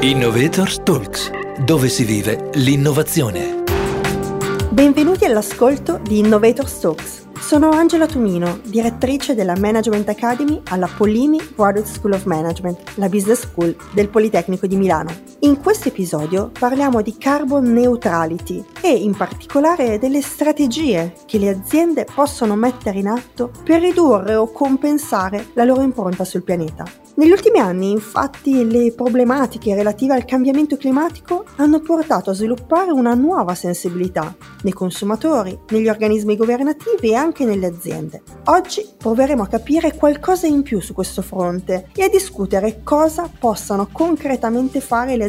Innovators Talks, dove si vive l'innovazione. Benvenuti all'ascolto di Innovators Talks. Sono Angela Tumino, direttrice della Management Academy alla Polimi Graduate School of Management, la business school del Politecnico di Milano. In questo episodio parliamo di carbon neutrality e in particolare delle strategie che le aziende possono mettere in atto per ridurre o compensare la loro impronta sul pianeta. Negli ultimi anni, infatti, le problematiche relative al cambiamento climatico hanno portato a sviluppare una nuova sensibilità nei consumatori, negli organismi governativi e anche nelle aziende. Oggi proveremo a capire qualcosa in più su questo fronte e a discutere cosa possano concretamente fare le aziende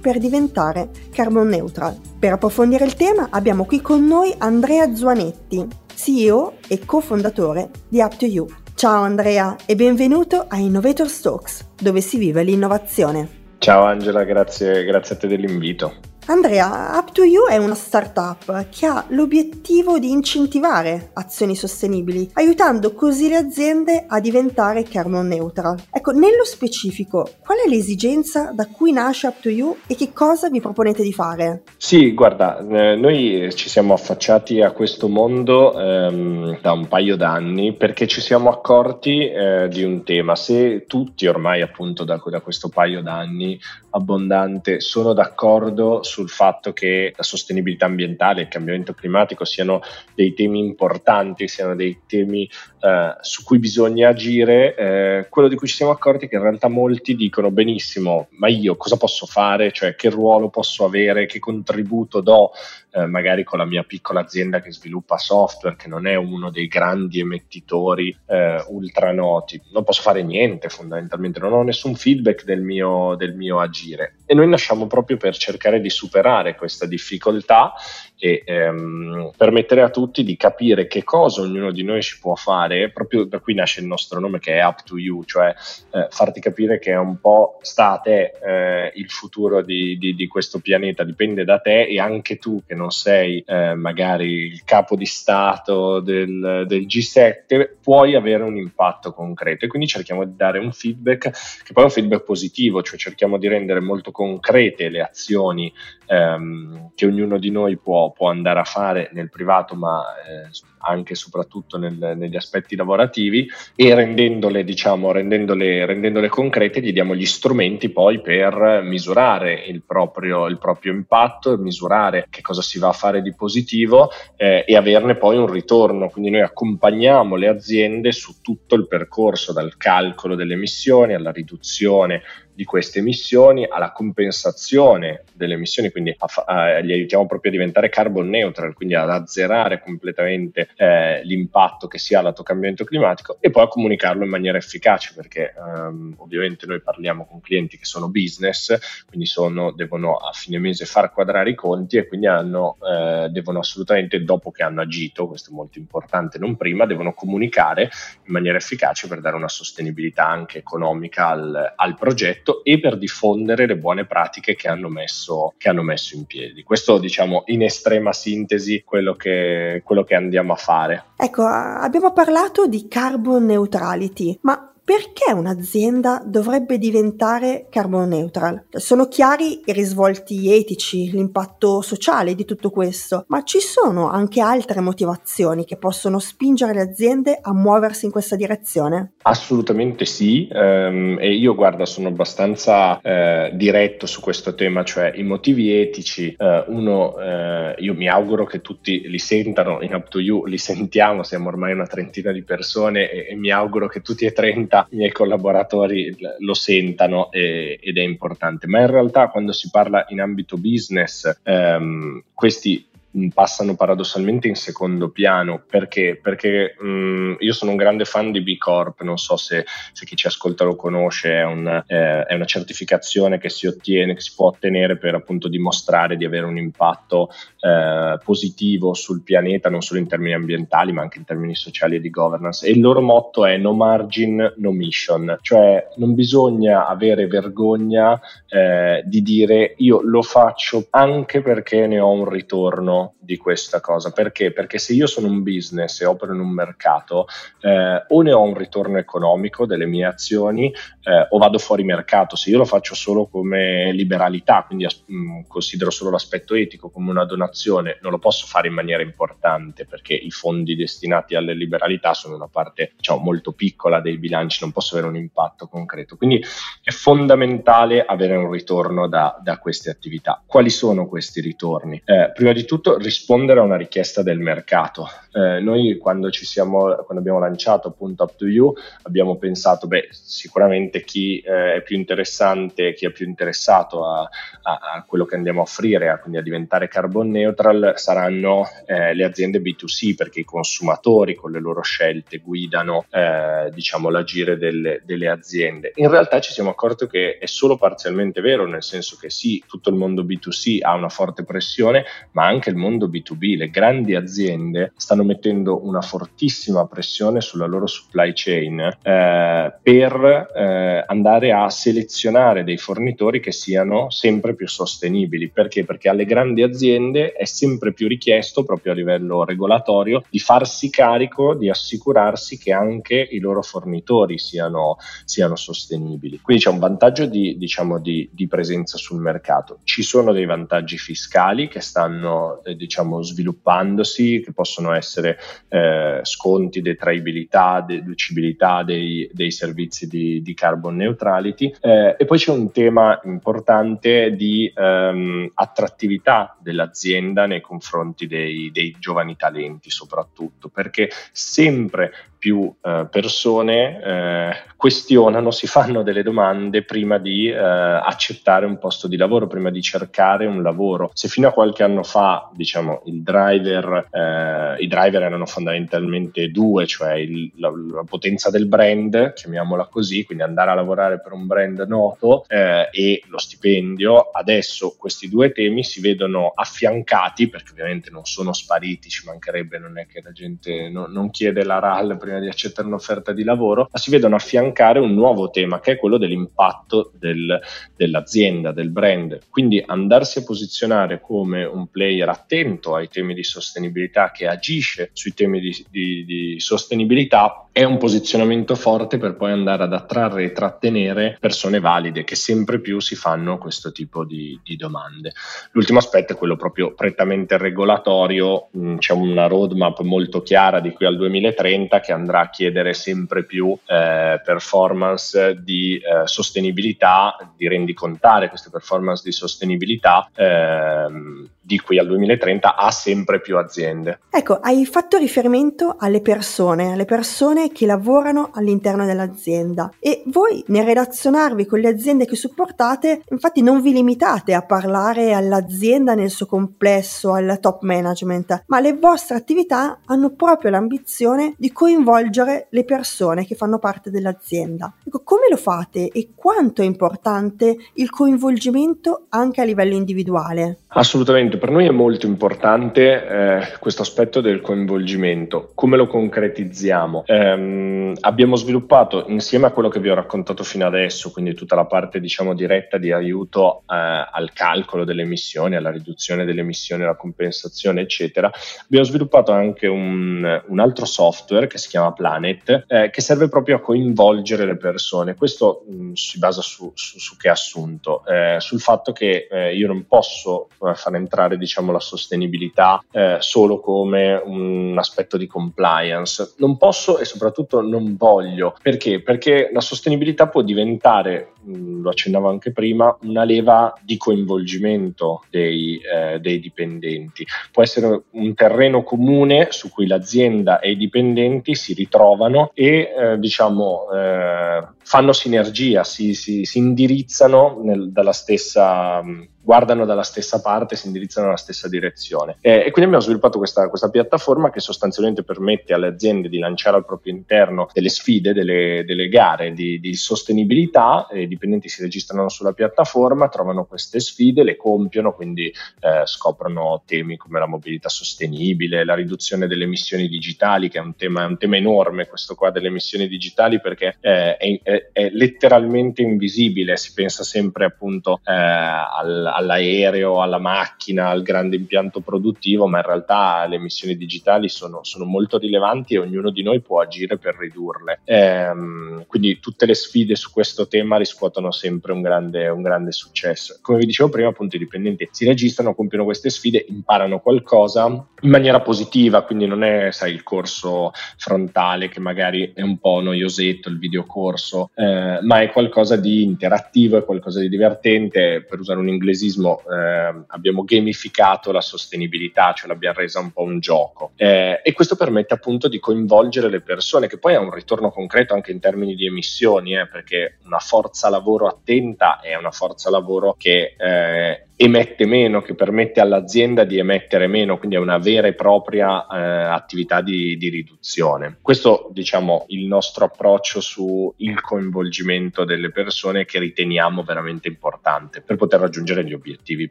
per diventare carbon neutral. Per approfondire il tema abbiamo qui con noi Andrea Zuanetti, CEO e cofondatore di Up2You. Ciao Andrea e benvenuto a Innovator Talks, dove si vive l'innovazione. Ciao Angela, grazie, grazie a te dell'invito. Andrea, Up2You è una startup che ha l'obiettivo di incentivare azioni sostenibili, aiutando così le aziende a diventare carbon neutral. Ecco, nello specifico, qual è l'esigenza da cui nasce Up2You e che cosa vi proponete di fare? Sì, guarda, eh, noi ci siamo affacciati a questo mondo ehm, da un paio d'anni perché ci siamo accorti eh, di un tema. Se tutti ormai appunto da, da questo paio d'anni abbondante sono d'accordo sul fatto che la sostenibilità ambientale e il cambiamento climatico siano dei temi importanti, siano dei temi eh, su cui bisogna agire, eh, quello di cui ci siamo accorti è che in realtà molti dicono benissimo, ma io cosa posso fare, cioè che ruolo posso avere, che contributo do, eh, magari con la mia piccola azienda che sviluppa software, che non è uno dei grandi emettitori eh, ultra noti, non posso fare niente fondamentalmente, non ho nessun feedback del mio, del mio agire. E noi nasciamo proprio per cercare di superare questa difficoltà e ehm, permettere a tutti di capire che cosa ognuno di noi ci può fare, proprio da qui nasce il nostro nome che è Up to You, cioè eh, farti capire che è un po' sta a te eh, il futuro di, di, di, questo pianeta, dipende da te e anche tu che non sei eh, magari il capo di Stato del, del, G7 puoi avere un impatto concreto. E quindi cerchiamo di dare un feedback che poi è un feedback positivo, cioè cerchiamo di rendere molto concrete le azioni ehm, che ognuno di noi può può, andare a fare nel privato, ma eh, anche e soprattutto nel, negli aspetti lavorativi e rendendole, diciamo, rendendole, rendendole, concrete gli diamo gli strumenti poi per misurare il proprio, il proprio impatto, misurare che cosa si va a fare di positivo eh, e averne poi un ritorno. Quindi noi accompagniamo le aziende su tutto il percorso, dal calcolo delle emissioni alla riduzione di queste emissioni, alla compensazione delle emissioni, quindi a, a, li aiutiamo proprio a diventare carbon neutral, quindi ad azzerare completamente eh, l'impatto che si ha lato cambiamento climatico e poi a comunicarlo in maniera efficace, perché ehm, ovviamente noi parliamo con clienti che sono business, quindi sono, devono a fine mese far quadrare i conti e quindi hanno, eh, devono assolutamente, dopo che hanno agito, questo è molto importante, non prima, devono comunicare in maniera efficace per dare una sostenibilità anche economica al, al progetto progetto e per diffondere le buone pratiche che hanno messo, che hanno messo in piedi. Questo diciamo in estrema sintesi quello che, quello che andiamo a fare. Ecco, abbiamo parlato di carbon neutrality, ma perché un'azienda dovrebbe diventare carbon neutral? Sono chiari i risvolti etici, l'impatto sociale di tutto questo, ma ci sono anche altre motivazioni che possono spingere le aziende a muoversi in questa direzione? Assolutamente sì, ehm, e io guarda sono abbastanza eh, diretto su questo tema, cioè i motivi etici, eh, uno eh, io mi auguro che tutti li sentano, in Up to You li sentiamo, siamo ormai una trentina di persone e, e mi auguro che tutti e trenta i miei collaboratori lo sentano e, ed è importante. Ma in realtà quando si parla in ambito business, ehm, questi passano paradossalmente in secondo piano perché, perché mh, io sono un grande fan di B Corp non so se, se chi ci ascolta lo conosce è, un, eh, è, una certificazione che si ottiene che si può ottenere per appunto dimostrare di avere un impatto eh, positivo sul pianeta non solo in termini ambientali ma anche in termini sociali e di governance. E il loro motto è no margin no mission cioè non bisogna avere vergogna eh, di dire io lo faccio anche perché ne ho un ritorno di questa cosa. Perché? Perché se io sono un business e opero in un mercato, eh, o ne ho un ritorno economico delle mie azioni eh, o vado fuori mercato. Se io lo faccio solo come liberalità, quindi mh, mm, considero solo l'aspetto etico come una donazione, non lo posso fare in maniera importante perché i fondi destinati alle liberalità sono una parte diciamo, molto piccola dei bilanci, non posso avere un impatto concreto. Quindi è fondamentale avere un ritorno da, da queste attività. Quali sono questi ritorni? Eh, prima di tutto rispondere a una richiesta del mercato. Eh, noi quando, siamo, quando abbiamo lanciato appunto Up to You abbiamo pensato, beh, sicuramente chi eh, è più interessante, chi è più interessato a, a, a, quello che andiamo a offrire, a, quindi a diventare carbon neutral, saranno eh, le aziende B2C perché i consumatori con le loro scelte guidano eh, diciamo l'agire delle, delle aziende. In realtà ci siamo accorti che è solo parzialmente vero, nel senso che sì, tutto il mondo B2C ha una forte pressione, ma anche il mondo B2B, le grandi aziende stanno mettendo una fortissima pressione sulla loro supply chain eh, per eh, andare a selezionare dei fornitori che siano sempre più sostenibili. Perché? Perché alle grandi aziende è sempre più richiesto, proprio a livello regolatorio, di farsi carico, di assicurarsi che anche i loro fornitori siano, siano sostenibili. Quindi c'è un vantaggio di, diciamo, di, di, presenza sul mercato. Ci sono dei vantaggi fiscali che stanno eh, diciamo, sviluppandosi, che possono essere eh, sconti, detraibilità, deducibilità dei, dei servizi di, di carbon neutrality. Eh, e poi c'è un tema importante di ehm, attrattività dell'azienda nei confronti dei, dei giovani talenti soprattutto perché sempre più eh, persone eh, questionano, si fanno delle domande prima di eh, accettare un posto di lavoro, prima di cercare un lavoro. Se fino a qualche anno fa, diciamo, driver, eh, i driver erano fondamentalmente due, cioè il, la, la, potenza del brand, chiamiamola così, quindi andare a lavorare per un brand noto eh, e lo stipendio, adesso questi due temi si vedono affiancati, perché ovviamente non sono spariti, ci mancherebbe, non è che la gente no, non chiede la RAL prima di accettare un'offerta di lavoro, ma si vedono affiancare un nuovo tema che è quello dell'impatto del, dell'azienda, del brand. Quindi andarsi a posizionare come un player attento ai temi di sostenibilità, che agisce sui temi di, di, di sostenibilità, è un posizionamento forte per poi andare ad attrarre e trattenere persone valide che sempre più si fanno questo tipo di, di domande. L'ultimo aspetto è quello proprio prettamente regolatorio, mm, c'è una roadmap molto chiara di qui al 2030 che andrà a chiedere sempre più eh, performance di eh, sostenibilità, di rendicontare queste performance di sostenibilità ehm, di qui al 2030 a sempre più aziende. Ecco, hai fatto riferimento alle persone, alle persone che lavorano all'interno dell'azienda e voi nel relazionarvi con le aziende che supportate, infatti non vi limitate a parlare all'azienda nel suo complesso, al top management, ma le vostre attività hanno proprio l'ambizione di coinvolgere le persone che fanno parte dell'azienda. Ecco, come lo fate e quanto è importante il coinvolgimento anche a livello individuale? Assolutamente, per noi è molto importante eh, questo aspetto del coinvolgimento. Come lo concretizziamo? Eh, abbiamo sviluppato insieme a quello che vi ho raccontato fino adesso, quindi tutta la parte diciamo diretta di aiuto eh, al calcolo delle emissioni, alla riduzione delle emissioni, alla compensazione, eccetera. Abbiamo sviluppato anche un, un altro software che si chiama Planet, eh, che serve proprio a coinvolgere le persone. Questo mh, mm, si basa su, su, su che assunto? Eh, sul fatto che eh, io non posso far entrare diciamo, la sostenibilità eh, solo come un aspetto di compliance. Non posso e soprattutto non voglio. Perché? Perché la sostenibilità può diventare, mh, mm, lo accennavo anche prima, una leva di coinvolgimento dei, eh, dei dipendenti. Può essere un terreno comune su cui l'azienda e i dipendenti si ritrovano e eh, diciamo eh, fanno sinergia, si, si, si indirizzano nel, dalla stessa guardano dalla stessa parte, si indirizzano nella stessa direzione. Eh, e quindi abbiamo sviluppato questa, questa, piattaforma che sostanzialmente permette alle aziende di lanciare al proprio interno delle sfide, delle, delle gare di, di, sostenibilità, i dipendenti si registrano sulla piattaforma, trovano queste sfide, le compiono, quindi eh, scoprono temi come la mobilità sostenibile, la riduzione delle emissioni digitali, che è un tema, è un tema enorme questo qua delle emissioni digitali perché eh, è, è, è, letteralmente invisibile, si pensa sempre appunto eh, al all'aereo, alla macchina, al grande impianto produttivo, ma in realtà le emissioni digitali sono, sono molto rilevanti e ognuno di noi può agire per ridurle. Ehm, quindi tutte le sfide su questo tema riscuotono sempre un grande, un grande successo. Come vi dicevo prima, appunto, i dipendenti si registrano, compiono queste sfide, imparano qualcosa in maniera positiva, quindi non è sai, il corso frontale che magari è un po' noiosetto, il videocorso, eh, ma è qualcosa di interattivo, è qualcosa di divertente. Per usare un inglesismo, eh, abbiamo gamificato la sostenibilità, cioè l'abbiamo resa un po' un gioco. Eh, e questo permette appunto di coinvolgere le persone, che poi ha un ritorno concreto anche in termini di emissioni, eh, perché una forza lavoro attenta è una forza lavoro che eh, emette meno, che permette all'azienda di emettere meno, quindi è una vera e propria eh, attività di, di, riduzione. Questo diciamo il nostro approccio sul coinvolgimento delle persone che riteniamo veramente importante per poter raggiungere gli obiettivi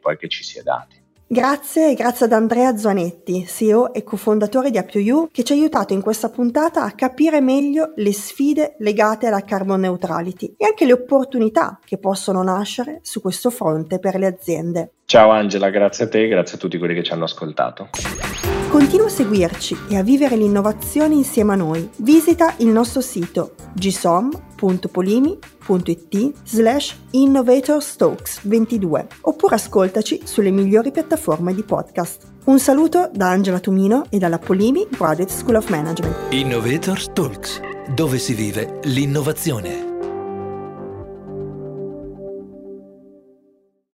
poi che ci si è dati. Grazie e grazie ad Andrea Zuanetti, CEO e cofondatore di AppioU, che ci ha aiutato in questa puntata a capire meglio le sfide legate alla carbon neutrality e anche le opportunità che possono nascere su questo fronte per le aziende. Ciao Angela, grazie a te e grazie a tutti quelli che ci hanno ascoltato. Continua a seguirci e a vivere l'innovazione insieme a noi. Visita il nostro sito gsom.polimi.it slash innovatorstokes22 oppure ascoltaci sulle migliori piattaforme di podcast. Un saluto da Angela Tumino e dalla Polimi Graduate School of Management. Innovator Talks, dove si vive l'innovazione.